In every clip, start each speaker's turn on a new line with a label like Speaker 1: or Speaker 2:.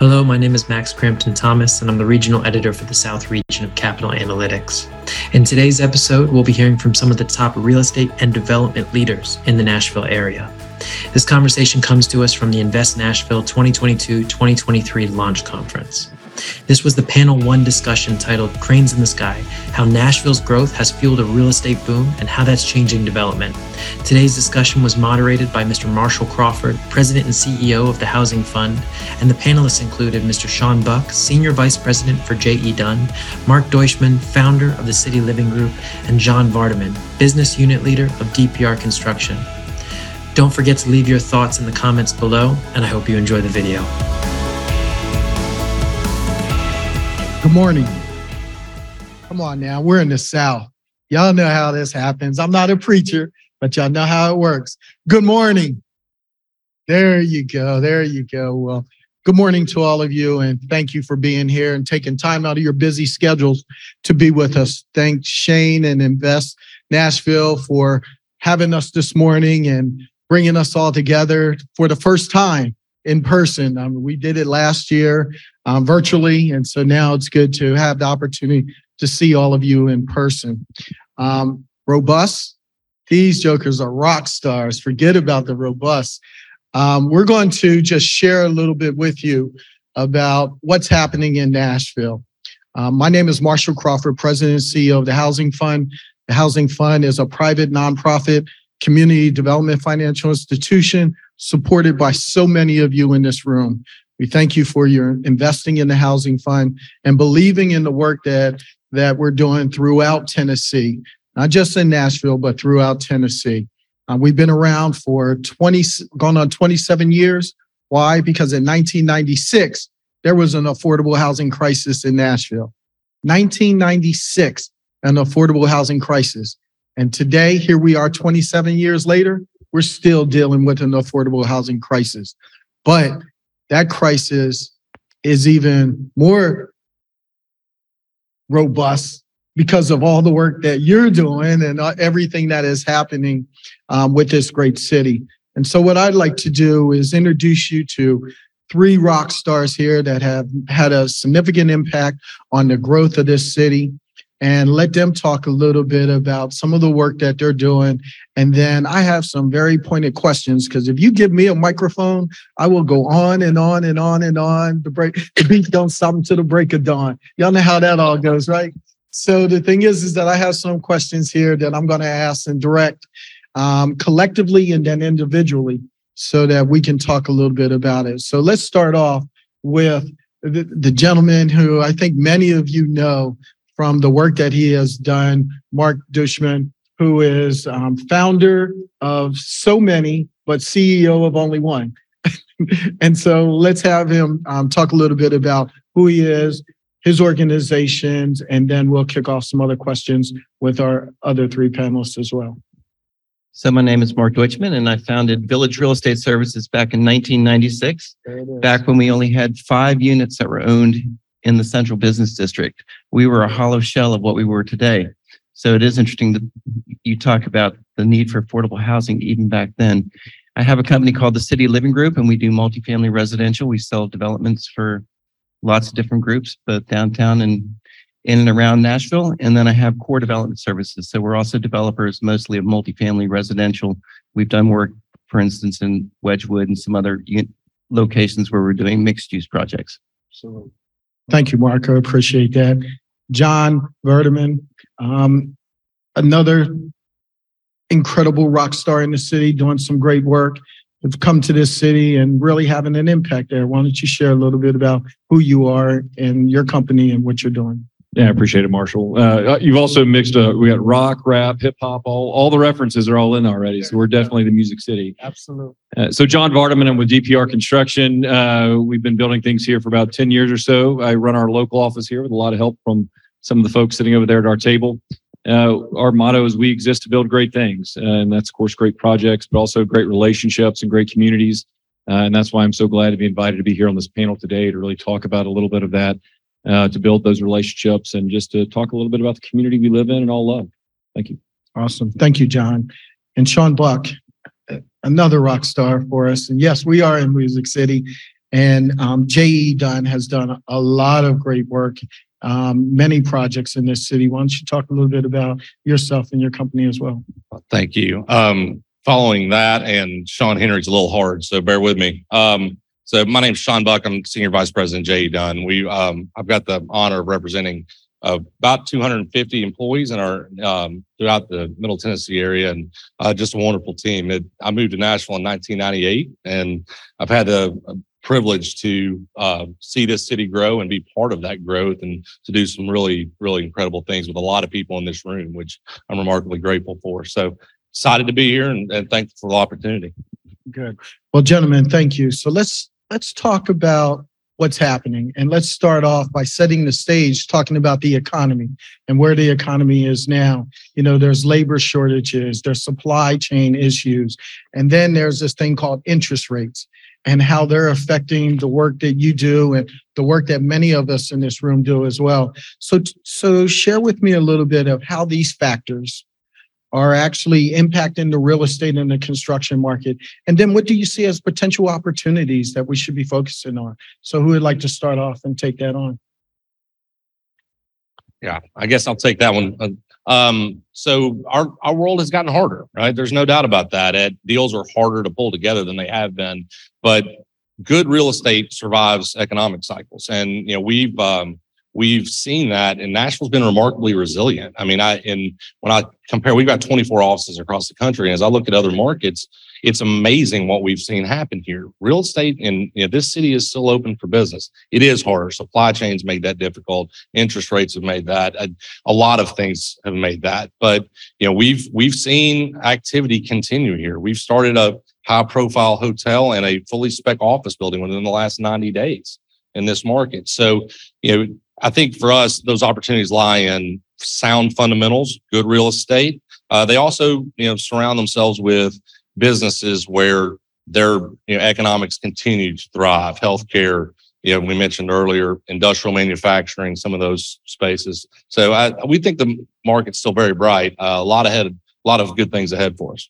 Speaker 1: Hello, my name is Max Crampton Thomas, and I'm the regional editor for the South region of Capital Analytics. In today's episode, we'll be hearing from some of the top real estate and development leaders in the Nashville area. This conversation comes to us from the Invest Nashville 2022 2023 launch conference. This was the panel one discussion titled Cranes in the Sky How Nashville's Growth Has Fueled a Real Estate Boom and How That's Changing Development. Today's discussion was moderated by Mr. Marshall Crawford, President and CEO of the Housing Fund, and the panelists included Mr. Sean Buck, Senior Vice President for J.E. Dunn, Mark Deutschman, founder of the City Living Group, and John Vardaman, Business Unit Leader of DPR Construction. Don't forget to leave your thoughts in the comments below, and I hope you enjoy the video.
Speaker 2: Good morning. Come on now, we're in the South. Y'all know how this happens. I'm not a preacher, but y'all know how it works. Good morning. There you go. There you go. Well, good morning to all of you, and thank you for being here and taking time out of your busy schedules to be with us. Thank Shane and Invest Nashville for having us this morning and bringing us all together for the first time in person. Um, we did it last year um, virtually, and so now it's good to have the opportunity to see all of you in person. Um, robust, these jokers are rock stars. Forget about the robust. Um, we're going to just share a little bit with you about what's happening in Nashville. Um, my name is Marshall Crawford, President and CEO of the Housing Fund. The Housing Fund is a private nonprofit community development financial institution supported by so many of you in this room. We thank you for your investing in the housing fund and believing in the work that that we're doing throughout Tennessee, not just in Nashville, but throughout Tennessee. Uh, we've been around for 20, gone on 27 years. Why? Because in 1996, there was an affordable housing crisis in Nashville. 1996, an affordable housing crisis. And today, here we are 27 years later, we're still dealing with an affordable housing crisis. But that crisis is even more robust because of all the work that you're doing and uh, everything that is happening um, with this great city. And so, what I'd like to do is introduce you to three rock stars here that have had a significant impact on the growth of this city and let them talk a little bit about some of the work that they're doing. And then I have some very pointed questions because if you give me a microphone, I will go on and on and on and on. The break, the beat don't stop until the break of dawn. Y'all know how that all goes, right? So the thing is, is that I have some questions here that I'm going to ask and direct um, collectively and then individually so that we can talk a little bit about it. So let's start off with the, the gentleman who I think many of you know from the work that he has done, Mark Deutschman, who is um, founder of so many, but CEO of only one. and so let's have him um, talk a little bit about who he is, his organizations, and then we'll kick off some other questions with our other three panelists as well.
Speaker 3: So my name is Mark Deutschman and I founded Village Real Estate Services back in 1996, back when we only had five units that were owned in the central business district. We were a mm-hmm. hollow shell of what we were today. So it is interesting that you talk about the need for affordable housing even back then. I have a company called the City Living Group and we do multifamily residential. We sell developments for lots of different groups, both downtown and in and around Nashville. And then I have core development services. So we're also developers mostly of multifamily residential. We've done work, for instance, in Wedgewood and some other locations where we're doing mixed use projects.
Speaker 2: So Thank you, Marco. Appreciate that. John Vardaman, um, another incredible rock star in the city, doing some great work. Have come to this city and really having an impact there. Why don't you share a little bit about who you are and your company and what you're doing?
Speaker 4: Yeah, I appreciate it, Marshall. Uh, you've also mixed, uh, we got rock, rap, hip hop, all, all the references are all in already. So we're definitely the music city.
Speaker 2: Absolutely.
Speaker 4: Uh, so John Vardaman, I'm with DPR Construction. Uh, we've been building things here for about 10 years or so. I run our local office here with a lot of help from some of the folks sitting over there at our table. Uh, our motto is we exist to build great things. and that's of course great projects, but also great relationships and great communities. Uh, and that's why I'm so glad to be invited to be here on this panel today to really talk about a little bit of that uh, to build those relationships and just to talk a little bit about the community we live in and all love. Thank you.
Speaker 2: Awesome. Thank you, John. And Sean Buck, another rock star for us. And yes, we are in Music City. And um, J.E. Dunn has done a lot of great work, um, many projects in this city. Why don't you talk a little bit about yourself and your company as well?
Speaker 5: Thank you. Um, following that and Sean Henry's a little hard, so bear with me. Um, so my name's Sean Buck. I'm Senior Vice President J.E. Dunn. We, um, I've got the honor of representing uh, about 250 employees in our, um, throughout the Middle Tennessee area and, uh, just a wonderful team. It, I moved to Nashville in 1998 and I've had a, a privilege to, uh, see this city grow and be part of that growth and to do some really, really incredible things with a lot of people in this room, which I'm remarkably grateful for. So excited to be here and, and thankful for the opportunity.
Speaker 2: Good. Well, gentlemen, thank you. So let's, let's talk about what's happening. And let's start off by setting the stage, talking about the economy and where the economy is now. You know, there's labor shortages, there's supply chain issues, and then there's this thing called interest rates and how they're affecting the work that you do and the work that many of us in this room do as well. So, so share with me a little bit of how these factors are actually impacting the real estate and the construction market? And then what do you see as potential opportunities that we should be focusing on? So who would like to start off and take that on?
Speaker 5: Yeah, I guess I'll take that one. Uh, Um, so our, our world has gotten harder, right? There's no doubt about that. Deals are harder to pull together than they have been, but good real estate survives economic cycles. And, you know, we've, um, we've seen that and Nashville's been remarkably resilient. I mean, I, and when I compare, we've got 24 offices across the country. And as I look at other markets, it's amazing what we've seen happen here. Real estate in you know, this city is still open for business. It is harder. Supply chains made that difficult. Interest rates have made that. A, a lot of things have made that. But you know, we've we've seen activity continue here. We've started a high profile hotel and a fully spec office building within the last 90 days in this market. So, you know, I think for us, those opportunities lie in sound fundamentals, good real estate. Uh, they also, you know, surround themselves with businesses where their you know, economics continue to thrive. Healthcare, you know, we mentioned earlier, industrial manufacturing, some of those spaces. So I, we think the market's still very bright. Uh, a lot ahead, a lot of good things ahead for us.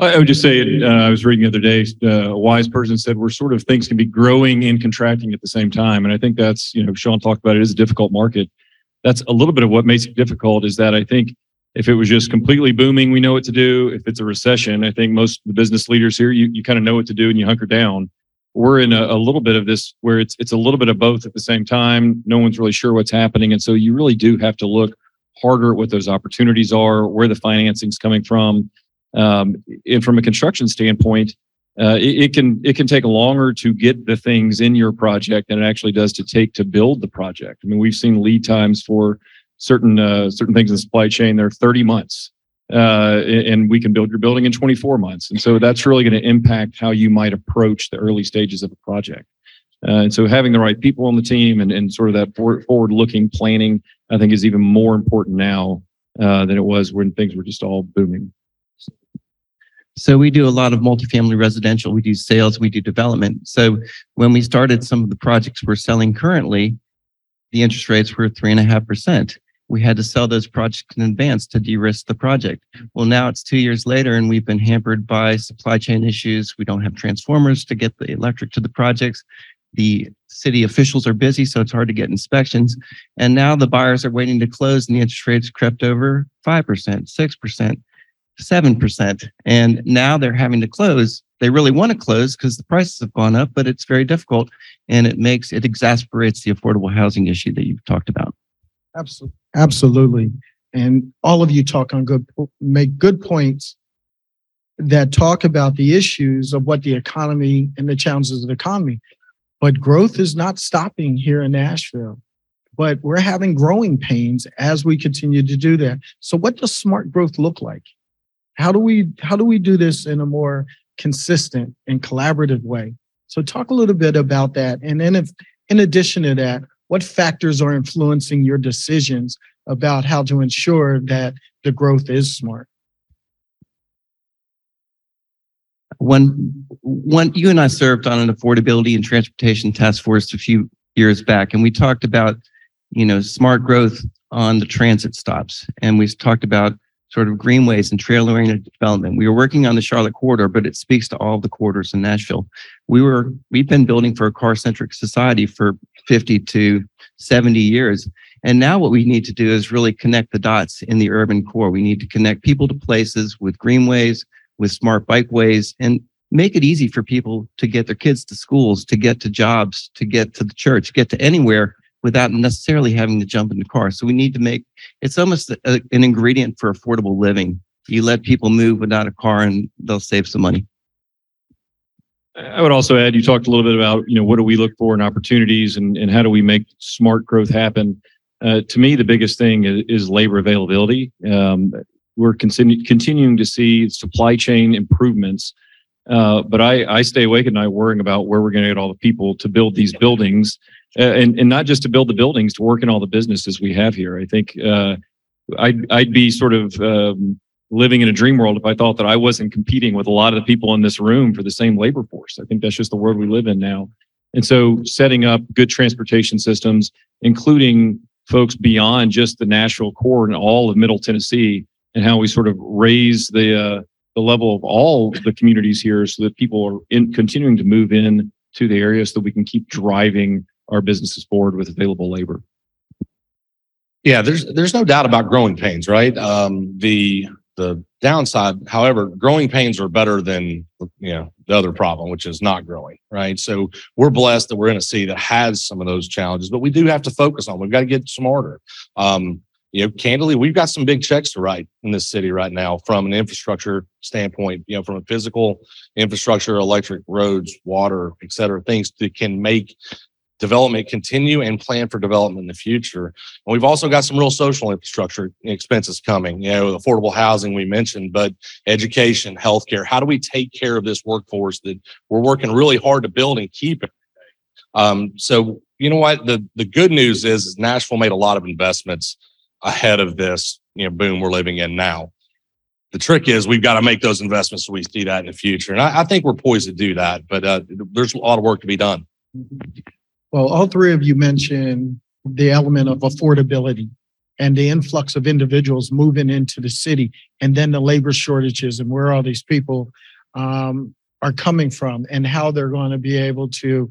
Speaker 4: I would just say, uh, I was reading the other day, uh, a wise person said we're sort of things can be growing and contracting at the same time. And I think that's, you know, Sean talked about it is a difficult market. That's a little bit of what makes it difficult is that I think if it was just completely booming, we know what to do. If it's a recession, I think most of the business leaders here, you, you kind of know what to do and you hunker down. We're in a, a little bit of this where it's, it's a little bit of both at the same time. No one's really sure what's happening. And so you really do have to look harder at what those opportunities are, where the financing's coming from. Um, and from a construction standpoint, uh, it, it can it can take longer to get the things in your project than it actually does to take to build the project. I mean, we've seen lead times for certain uh, certain things in the supply chain. They're 30 months, uh, and we can build your building in 24 months. And so that's really going to impact how you might approach the early stages of a project. Uh, and so having the right people on the team and, and sort of that forward looking planning, I think, is even more important now uh, than it was when things were just all booming.
Speaker 3: So we do a lot of multifamily residential. We do sales, we do development. So when we started some of the projects we're selling currently, the interest rates were three and a half percent. We had to sell those projects in advance to de-risk the project. Well, now it's two years later and we've been hampered by supply chain issues. We don't have transformers to get the electric to the projects. The city officials are busy, so it's hard to get inspections. And now the buyers are waiting to close and the interest rates crept over 5%, 6%, 7%. And now they're having to close. They really want to close because the prices have gone up, but it's very difficult and it makes, it exasperates the affordable housing issue that you've talked about.
Speaker 2: Absolutely. Absolutely. And all of you talk on good, make good points that talk about the issues of what the economy and the challenges of the economy. But growth is not stopping here in Nashville. But we're having growing pains as we continue to do that. So what does smart growth look like? How do we how do we do this in a more consistent and collaborative way? So talk a little bit about that. And then if in addition to that, what factors are influencing your decisions about how to ensure that the growth is smart?
Speaker 3: One, one, you and I served on an affordability and transportation task force a few years back, and we talked about, you know, smart growth on the transit stops. And we talked about sort of greenways and trail oriented development. We were working on the Charlotte corridor, but it speaks to all the corridors in Nashville. We were, we've been building for a car centric society for 50 to 70 years. And now what we need to do is really connect the dots in the urban core. We need to connect people to places with greenways, with smart bikeways, and make it easy for people to get their kids to schools, to get to jobs, to get to the church, get to anywhere without necessarily having to jump in the car. So we need to make it's almost a, an ingredient for affordable living. You let people move without a car and they'll save some money.
Speaker 4: I would also add, you talked a little bit about, you know, what do we look for in opportunities and, and how do we make smart growth happen? Uh, to me, the biggest thing is, is labor availability. Um, we're continu- continuing to see supply chain improvements. Uh, but I, I stay awake at night worrying about where we're going to get all the people to build these buildings uh, and, and not just to build the buildings, to work in all the businesses we have here. I think, uh, I'd, I'd be sort of, um, living in a dream world if I thought that I wasn't competing with a lot of the people in this room for the same labor force. I think that's just the world we live in now. And so setting up good transportation systems, including folks beyond just the Nashville core and all of Middle Tennessee and how we sort of raise the, uh, the level of all the communities here so that people are in continuing to move in to the area so that we can keep driving our businesses forward with available labor.
Speaker 5: Yeah, there's there's no doubt about growing pains, right? Um, the the downside, however, growing pains are better than you know the other problem, which is not growing, right? So we're blessed that we're in a city that has some of those challenges, but we do have to focus on. We've got to get smarter. Um, you know, candidly, we've got some big checks to write in this city right now from an infrastructure standpoint. You know, from a physical infrastructure, electric, roads, water, et cetera, things that can make development continue and plan for development in the future. And we've also got some real social infrastructure expenses coming, you know, affordable housing we mentioned, but education, healthcare. How do we take care of this workforce that we're working really hard to build and keep? Um, so you know what? The the good news is, is Nashville made a lot of investments ahead of this, you know, boom we're living in now. The trick is we've got to make those investments so we see that in the future. And I, I think we're poised to do that, but uh, there's a lot of work to be done.
Speaker 2: Well, all three of you mentioned the element of affordability and the influx of individuals moving into the city and then the labor shortages and where all these people um, are coming from and how they're going to be able to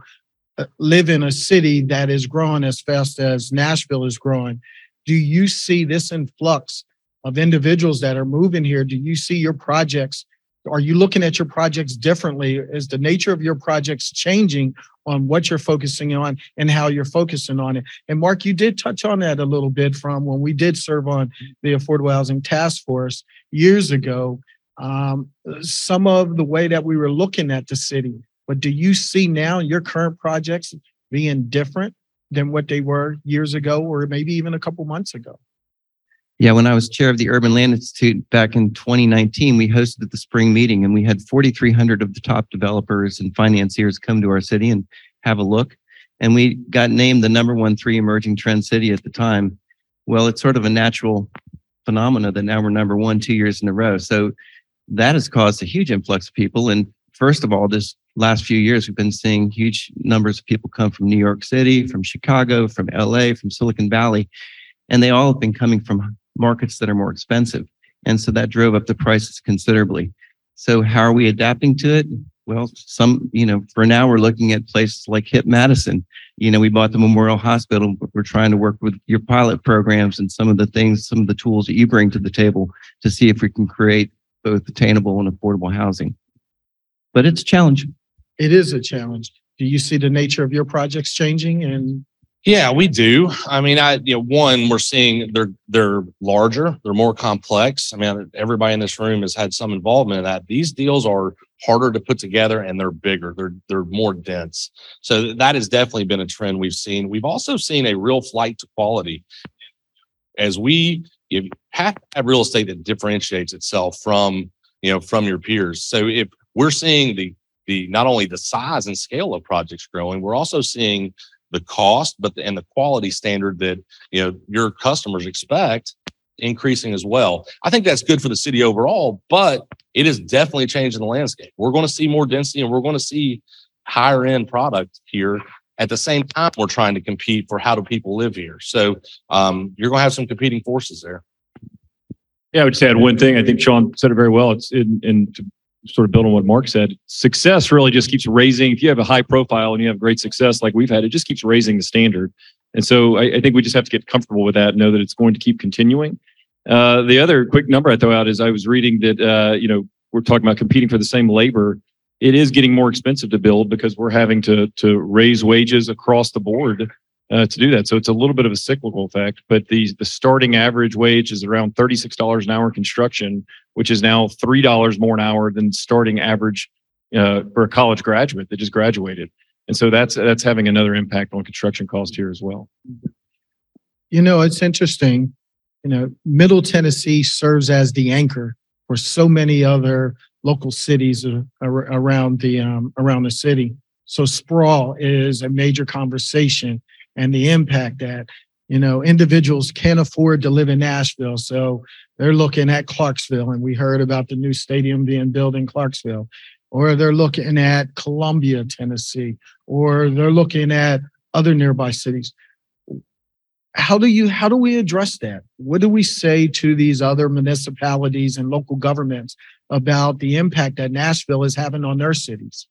Speaker 2: uh, live in a city that is growing as fast as Nashville is growing. Do you see this influx of individuals that are moving here? Do you see your projects? Are you looking at your projects differently? Is the nature of your projects changing on what you're focusing on and how you're focusing on it. And Mark, you did touch on that a little bit from when we did serve on the Affordable Housing Task Force years ago. Um, some of the way that we were looking at the city, but do you see now your current projects being different than what they were years ago, or maybe even a couple months ago?
Speaker 3: Yeah, when I was chair of the Urban Land Institute back in 2019, we hosted the spring meeting and we had 4,300 of the top developers and financiers come to our city and have a look. And we got named the number one three emerging trend city at the time. Well, it's sort of a natural phenomena that now we're number one two years in a row. So that has caused a huge influx of people. And first of all, this last few years, we've been seeing huge numbers of people come from New York City, from Chicago, from LA, from Silicon Valley. And they all have been coming from markets that are more expensive. And so that drove up the prices considerably. So how are we adapting to it? Well, some, you know, for now we're looking at places like Hip Madison. You know, we bought the Memorial Hospital, but we're trying to work with your pilot programs and some of the things, some of the tools that you bring to the table to see if we can create both attainable and affordable housing. But it's a challenge.
Speaker 2: It is a challenge. Do you see the nature of your projects changing and
Speaker 5: Yeah, we do. I mean, I you know, one we're seeing they're they're larger, they're more complex. I mean, everybody in this room has had some involvement in that. These deals are harder to put together and they're bigger. They're they're more dense. So that has definitely been a trend we've seen. We've also seen a real flight to quality. As we you have to have real estate that differentiates itself from you know from your peers. So if we're seeing the the not only the size and scale of projects growing, we're also seeing the cost, but the, and the quality standard that you know your customers expect increasing as well. I think that's good for the city overall, but it is definitely changing the landscape. We're going to see more density and we're going to see higher end product here. At the same time, we're trying to compete for how do people live here. So um, you're going to have some competing forces there.
Speaker 4: Yeah, I would just add one thing. I think Sean said it very well. It's in, in to sort of build on what Mark said. Success really just keeps raising. If you have a high profile and you have great success like we've had, it just keeps raising the standard. And so I, I think we just have to get comfortable with that, and know that it's going to keep continuing. Uh, the other quick number I throw out is I was reading that, uh, you know, we're talking about competing for the same labor. It is getting more expensive to build because we're having to, to raise wages across the board uh, to do that. So it's a little bit of a cyclical effect, but the, the starting average wage is around $36 an hour construction, which is now $3 more an hour than starting average uh, for a college graduate that just graduated. And so that's, that's having another impact on construction cost here as well.
Speaker 2: You know, it's interesting. You know, Middle Tennessee serves as the anchor for so many other local cities around the um, around the city. So sprawl is a major conversation, and the impact that you know individuals can't afford to live in Nashville, so they're looking at Clarksville, and we heard about the new stadium being built in Clarksville, or they're looking at Columbia, Tennessee, or they're looking at other nearby cities. How do you how do we address that? What do we say to these other municipalities and local governments about the impact that nashville is having on their cities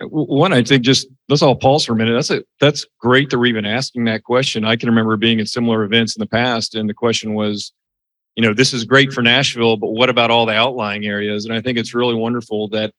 Speaker 4: One, I think just let's all pause for a minute. That's a, that's great that we're even asking that question. I can remember being at similar events in the past, and the question was, you know, this is great for Nashville, but what about all the outlying areas? And I think it's really wonderful that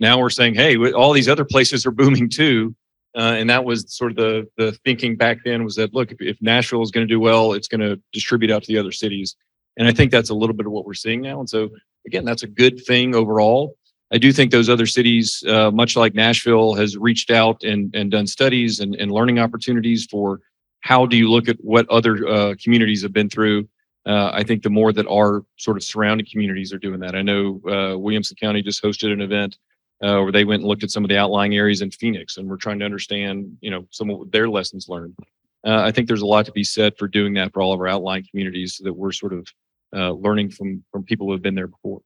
Speaker 4: now we're saying, hey, all these other places are booming too. Uh, and that was sort of the the thinking back then was that look, if, if Nashville is going to do well, it's going to distribute out to the other cities. And I think that's a little bit of what we're seeing now. And so again, that's a good thing overall. I do think those other cities, uh, much like Nashville, has reached out and, and done studies and, and learning opportunities for how do you look at what other uh, communities have been through. Uh, I think the more that our sort of surrounding communities are doing that. I know uh, Williamson County just hosted an event uh, where they went and looked at some of the outlying areas in Phoenix, and we're trying to understand, you know, some of their lessons learned. Uh, I think there's a lot to be said for doing that for all of our outlying communities, so that we're sort of learning from from people who have been there before.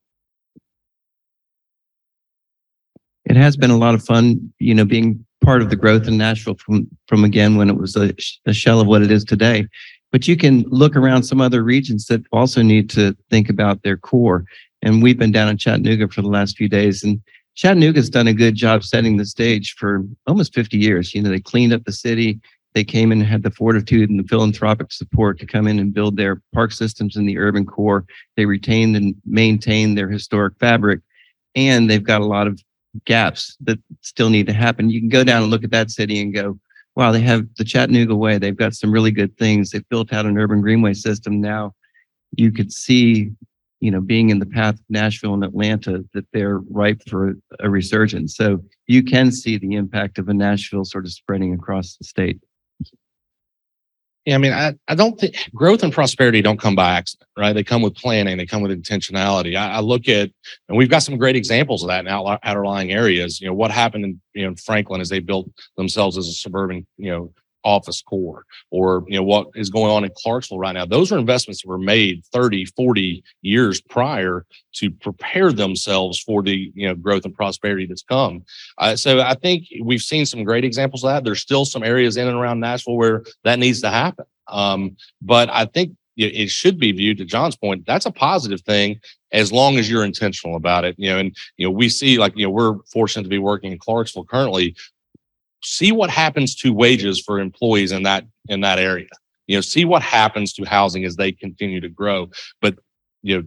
Speaker 3: It has been a lot of fun, you know, being part of the growth in Nashville from, from again, when it was a, a shell of what it is today. But you can look around some other regions that also need to think about their core. And we've been down in Chattanooga for the last few days and Chattanooga's done a good job setting the stage for almost 50 years. You know, they cleaned up the city. They came in and had the fortitude and the philanthropic support to come in and build their park systems in the urban core. They retained and maintained their historic fabric. And they've got a lot of gaps that still need to happen. You can go down and look at that city and go, wow, they have the Chattanooga way. They've got some really good things. They've built out an urban greenway system now. You could see, you know, being in the path of Nashville and Atlanta, that they're ripe for a resurgence. So you can see the impact of a Nashville sort of spreading across the state.
Speaker 5: Yeah, I mean, I, I don't think growth and prosperity don't come by accident, right? They come with planning, they come with intentionality. I, I look at, and we've got some great examples of that in outlying areas. You know, what happened in, you know, in Franklin as they built themselves as a suburban, you know, office core or, you know, what is going on in Clarksville right now. Those are investments that were made 30, 40 years prior to prepare themselves for the, you know, growth and prosperity that's come. Uh, so I think we've seen some great examples of that. There's still some areas in and around Nashville where that needs to happen. Um, but I think it, should be viewed to John's point. That's a positive thing as long as you're intentional about it. You know, and you know we see like you know we're fortunate to be working in Clarksville currently. See what happens to wages for employees in that in that area. You know, see what happens to housing as they continue to grow. But you know,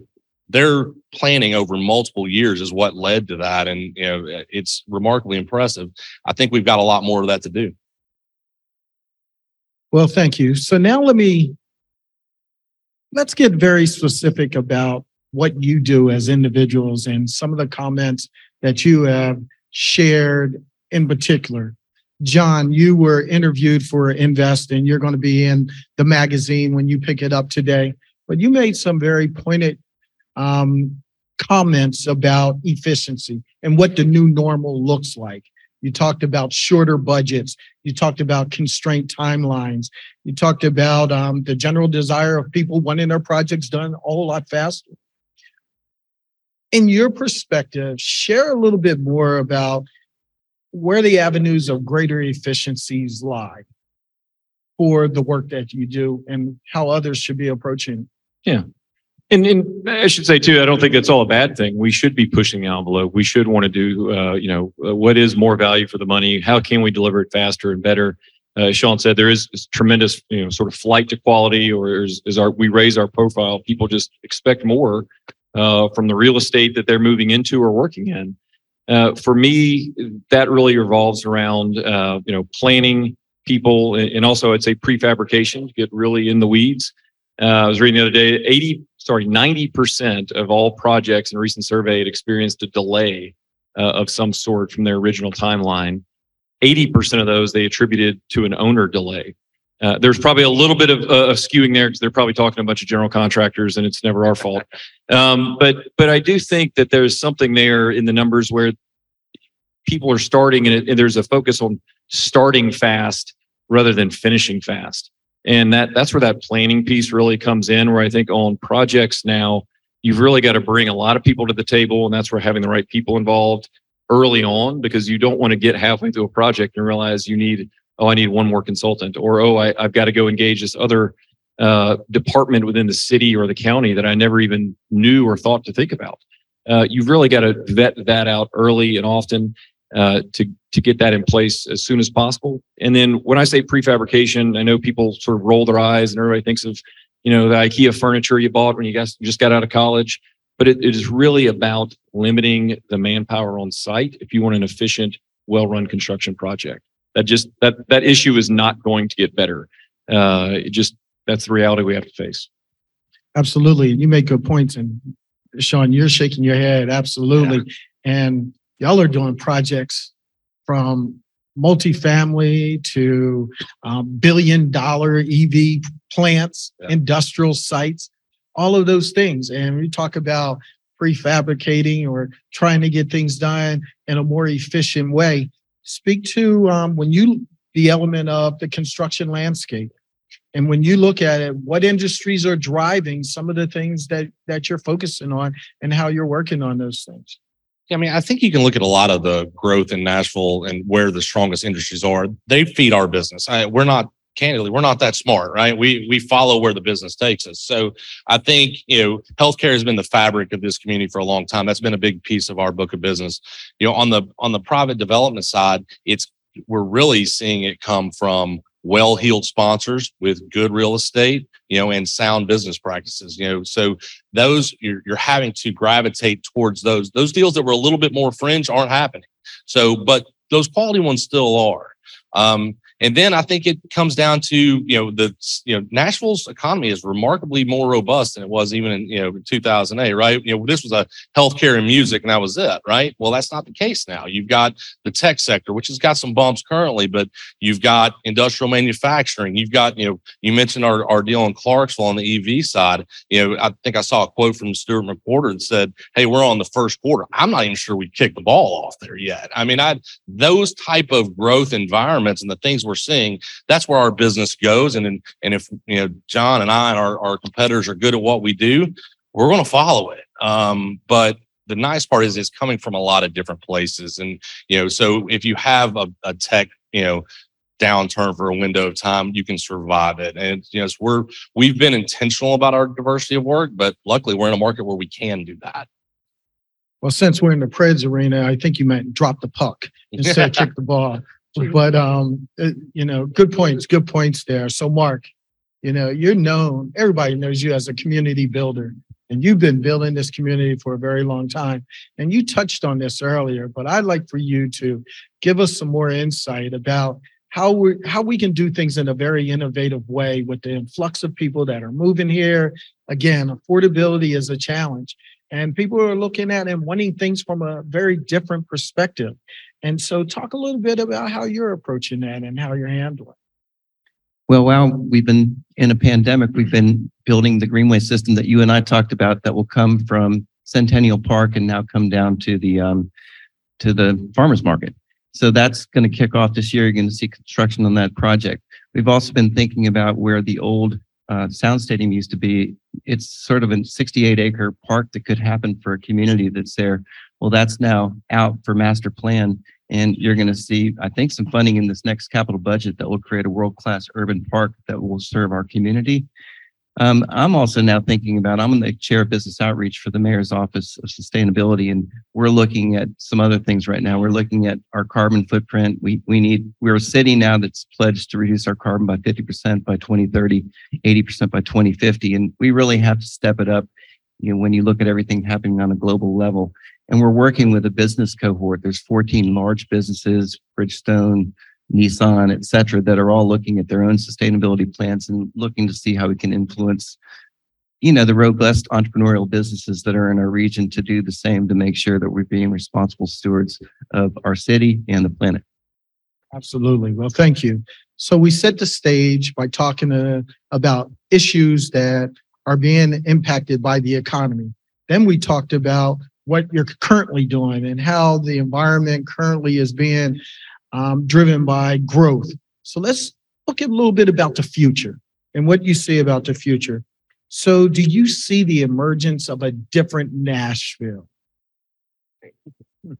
Speaker 5: their planning over multiple years is what led to that, and you know, it's remarkably impressive. I think we've got a lot more of that to do.
Speaker 2: well thank you so now let me let's get very specific about what you do as individuals and some of the comments that you have shared in particular John, you were interviewed for Invest and you're going to be in the magazine when you pick it up today. But you made some very pointed um, comments about efficiency and what the new normal looks like. You talked about shorter budgets. You talked about constraint timelines. You talked about um, the general desire of people wanting their projects done a whole lot faster. In your perspective, share a little bit more about where the avenues of greater efficiencies lie for the work that you do and how others should be approaching. Yeah.
Speaker 4: And, and I should say too, I don't think that's all a bad thing. We should be pushing the envelope. We should want to do, uh, you know, uh, what is more value for the money? How can we deliver it faster and better? Uh, Sean said there is tremendous, you know, sort of flight to quality, or is, is our we raise our profile. People just expect more uh, from the real estate that they're moving into or working in. Uh, for me, that really revolves around, uh, you know, planning people and also I'd say prefabrication to get really in the weeds. Uh, I was reading the other day, 80, sorry, 90% of all projects in a recent survey had experienced a delay uh, of some sort from their original timeline. 80% of those they attributed to an owner delay. Uh, there's probably a little bit of, uh, of skewing there because they're probably talking to a bunch of general contractors and it's never our fault. Um, but but I do think that there's something there in the numbers where people are starting and, it, and there's a focus on starting fast rather than finishing fast. And that that's where that planning piece really comes in. Where I think on projects now, you've really got to bring a lot of people to the table, and that's where having the right people involved early on because you don't want to get halfway through a project and realize you need oh I need one more consultant or oh I, I've got to go engage this other uh, department within the city or the county that I never even knew or thought to think about. Uh, you've really got to vet that out early and often uh, to to get that in place as soon as possible. And then when I say prefabrication, I know people sort of roll their eyes and everybody thinks of you know the IKEA furniture you bought when you guys just got out of college, but it, it is really about limiting the manpower on site if you want an efficient, well-run construction project. That just that that issue is not going to get better. Uh, it just that's the reality we have to face.
Speaker 2: Absolutely. You make good points. And Sean, you're shaking your head. Absolutely. And y'all are doing projects from multifamily to um, billion dollar EV plants,
Speaker 5: Yeah.
Speaker 2: industrial sites, all of those things. And we talk about prefabricating or trying to get things done in a more efficient way. Speak to um, when you the element of the construction landscape. And when you look at it, what industries are driving some of the things that that you're focusing on and how you're working on those things?
Speaker 5: I mean, I think you can look at a lot of the growth in Nashville and where the strongest industries are. They feed our business. I, we're not candidly, we're not that smart, right? We we follow where the business takes us. So I think you know, healthcare has been the fabric of this community for a long time. That's been a big piece of our book of business. You know, on the on the private development side, it's we're really seeing it come from well-heeled sponsors with good real estate, you know, and sound business practices. You know, so those you're you're having to gravitate towards those. Those deals that were a little bit more fringe aren't happening. So, but those quality ones still are. Um, and then I think it comes down to you know the you know Nashville's economy is remarkably more robust than it was even in you know 2008, right? You know this was a healthcare and music, and that was it, right? Well, that's not the case now. You've got the tech sector, which has got some bumps currently, but you've got industrial manufacturing. You've got you know you mentioned our our deal in Clarksville on the EV side. You know I think I saw a quote from Stuart McWhorter that said, "Hey, we're on the first quarter. I'm not even sure we kicked the ball off there yet." I mean, I those type of growth environments and the things we're seeing, that's where our business goes. And then, and if you know John and I and our, our competitors are good at what we do, we're going to follow it. Um, but the nice part is it's coming from a lot of different places, and you know, so if you have a, a tech, you know downturn for a window of time you can survive it and you know we're we've been intentional about our diversity of work but luckily we're in a market where we can do that
Speaker 2: Well, since we're in the Preds arena, I think you meant drop the puck instead of kick the ball. But um, you know, good points, good points there. So, Mark, you know, you're known. Everybody knows you as a community builder, and you've been building this community for a very long time. And you touched on this earlier, but I'd like for you to give us some more insight about how we how we can do things in a very innovative way with the influx of people that are moving here. Again, affordability is a challenge and people are looking at and wanting things from a very different perspective. And so, talk a little bit about how you're approaching that and how you're handling.
Speaker 3: Well, while we've been in a pandemic, we've been building the greenway system that you and I talked about that will come from Centennial Park and now come down to the um, to the farmers market. So that's going to kick off this year. You're going to see construction on that project. We've also been thinking about where the old uh, sound stadium used to be. It's sort of a 68 acre park that could happen for a community that's there. Well, that's now out for master plan. And you're going to see, I think, some funding in this next capital budget that will create a world class urban park that will serve our community. Um, I'm also now thinking about, I'm the chair of business outreach for the mayor's office of sustainability, and we're looking at some other things right now. We're looking at our carbon footprint. We, we need, we're a city now that's pledged to reduce our carbon by 50% by 2030, 80% by 2050, and we really have to step it up. You know, when you look at everything happening on a global level, and we're working with a business cohort. There's 14 large businesses, Bridgestone, Nissan, et cetera, that are all looking at their own sustainability plans and looking to see how we can influence, you know, the robust entrepreneurial businesses that are in our region to do the same to make sure that we're being responsible stewards of our city and the planet.
Speaker 2: Absolutely. Well, thank you. So we set the stage by talking uh, about issues that are being impacted by the economy. Then we talked about what you're currently doing and how the environment currently is being um, driven by growth. So let's look at a little bit about the future and what you see about the future. So do you see the emergence of a different Nashville?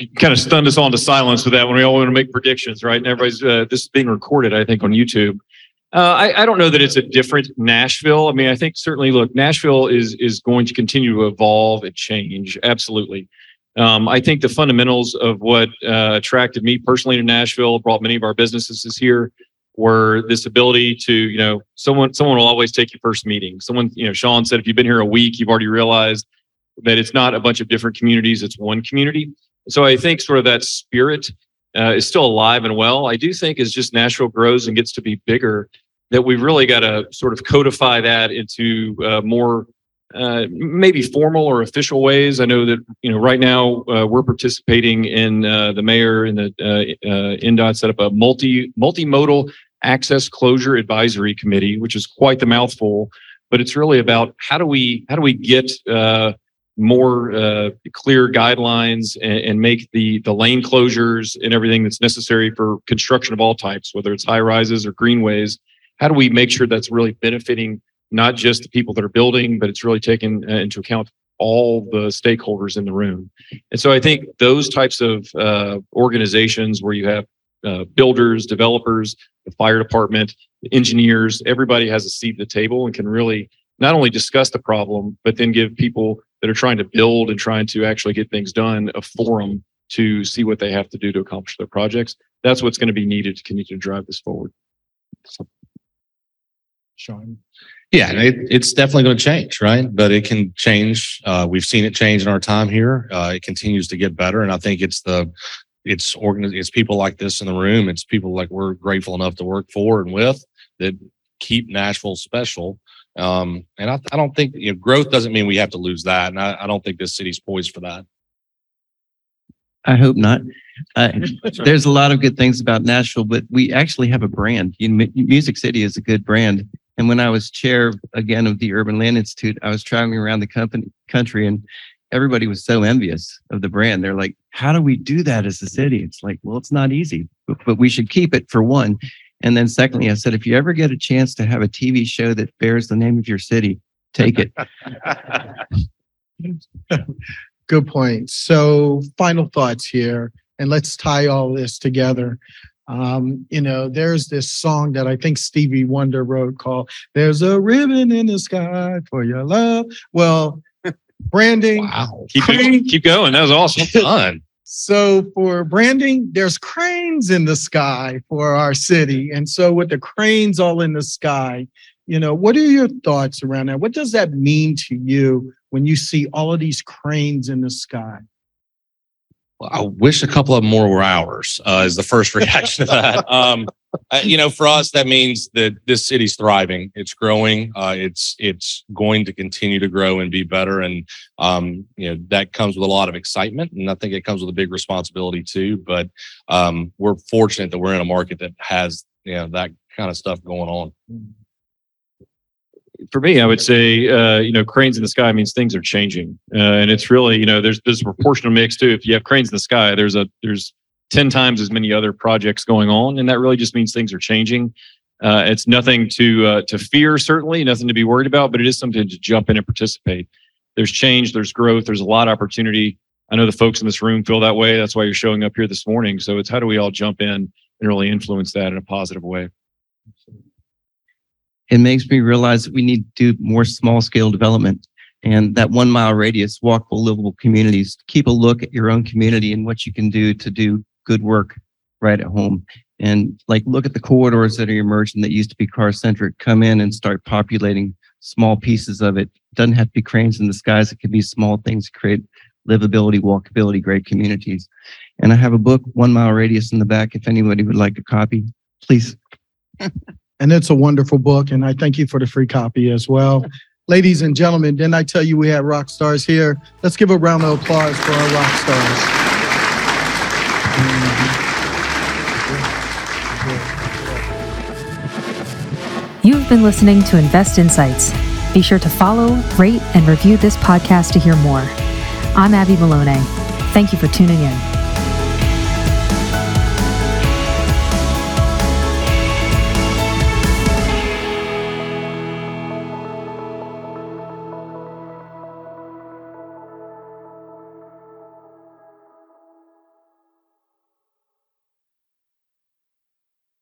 Speaker 4: You kind of stunned us all into silence with that when we all want to make predictions, right? And everybody's, uh, this is being recorded, I think, on YouTube. Uh, I, I don't know that it's a different Nashville. I mean, I think certainly, look, Nashville is is going to continue to evolve and change. Absolutely. Um, I think the fundamentals of what uh, attracted me personally to Nashville, brought many of our businesses here, were this ability to, you know, someone someone will always take your first meeting. Someone, you know, Sean said, if you've been here a week, you've already realized that it's not a bunch of different communities; it's one community. So I think sort of that spirit uh, is still alive and well. I do think as just Nashville grows and gets to be bigger, that we've really got to sort of codify that into uh, more uh, maybe formal or official ways. I know that you know right now uh, we're participating in uh, the mayor and the uh, uh, NDOT set up a multi multimodal access closure advisory committee, which is quite the mouthful. But it's really about how do we how do we get uh, more uh, clear guidelines and, and make the the lane closures and everything that's necessary for construction of all types, whether it's high rises or greenways. How do we make sure that's really benefiting not just the people that are building, but it's really taken uh, into account all the stakeholders in the room. And so I think those types of uh, organizations where you have uh, builders, developers, the fire department, engineers, everybody has a seat at the table and can really not only discuss the problem, but then give people that are trying to build and trying to actually get things done a forum to see what they have to do to accomplish their projects. That's what's going to be needed to continue to drive this forward. So,
Speaker 2: Sean?
Speaker 5: Yeah, it, it's definitely going to change, right? But it can change. Uh, we've seen it change in our time here. Uh, it continues to get better, and I think it's the it's organ it's people like this in the room. It's people like we're grateful enough to work for and with that keep Nashville special. Um, and I, I don't think you know, growth doesn't mean we have to lose that, and I, I don't think this city's poised for that.
Speaker 3: I hope not. Uh, there's a lot of good things about Nashville, but we actually have a brand. You know, Mu- Music City is a good brand. And when I was chair again of the Urban Land Institute, I was traveling around the company country and everybody was so envious of the brand. They're like, how do we do that as a city? It's like, well, it's not easy, but, but we should keep it for one. And then secondly, I said, if you ever get a chance to have a TV show that bears the name of your city, take it.
Speaker 2: Good point. So final thoughts here, and let's tie all this together. Um, you know, there's this song that I think Stevie Wonder wrote called There's a Ribbon in the Sky for Your Love. Well, branding.
Speaker 5: Wow,
Speaker 4: keep, keep going. That was awesome.
Speaker 5: fun.
Speaker 2: So for branding, there's cranes in the sky for our city. And so with the cranes all in the sky, you know, what are your thoughts around that? What does that mean to you when you see all of these cranes in the sky?
Speaker 5: I wish a couple of more were ours. Uh, is the first reaction to that. Um, you know, for us, that means that this city's thriving. It's growing. Uh, it's it's going to continue to grow and be better. And um, you know that comes with a lot of excitement, and I think it comes with a big responsibility too. But um, we're fortunate that we're in a market that has you know that kind of stuff going on.
Speaker 4: For me, I would say, uh, you know, cranes in the sky means things are changing, uh, and it's really, you know, there's there's a proportional mix too. If you have cranes in the sky, there's a there's ten times as many other projects going on, and that really just means things are changing. Uh, it's nothing to uh, to fear, certainly nothing to be worried about, but it is something to jump in and participate. There's change, there's growth, there's a lot of opportunity. I know the folks in this room feel that way. That's why you're showing up here this morning. So it's how do we all jump in and really influence that in a positive way.
Speaker 3: It makes me realize that we need to do more small scale development and that one mile radius, walkable, livable communities. Keep a look at your own community and what you can do to do good work right at home. And like, look at the corridors that are emerging that used to be car centric. Come in and start populating small pieces of it. Doesn't have to be cranes in the skies. It can be small things to create livability, walkability, great communities. And I have a book, One Mile Radius, in the back. If anybody would like a copy, please.
Speaker 2: And it's a wonderful book, and I thank you for the free copy as well. Ladies and gentlemen, didn't I tell you we had rock stars here? Let's give a round of applause for our rock stars.
Speaker 6: You've been listening to Invest Insights. Be sure to follow, rate, and review this podcast to hear more. I'm Abby Malone. Thank you for tuning in.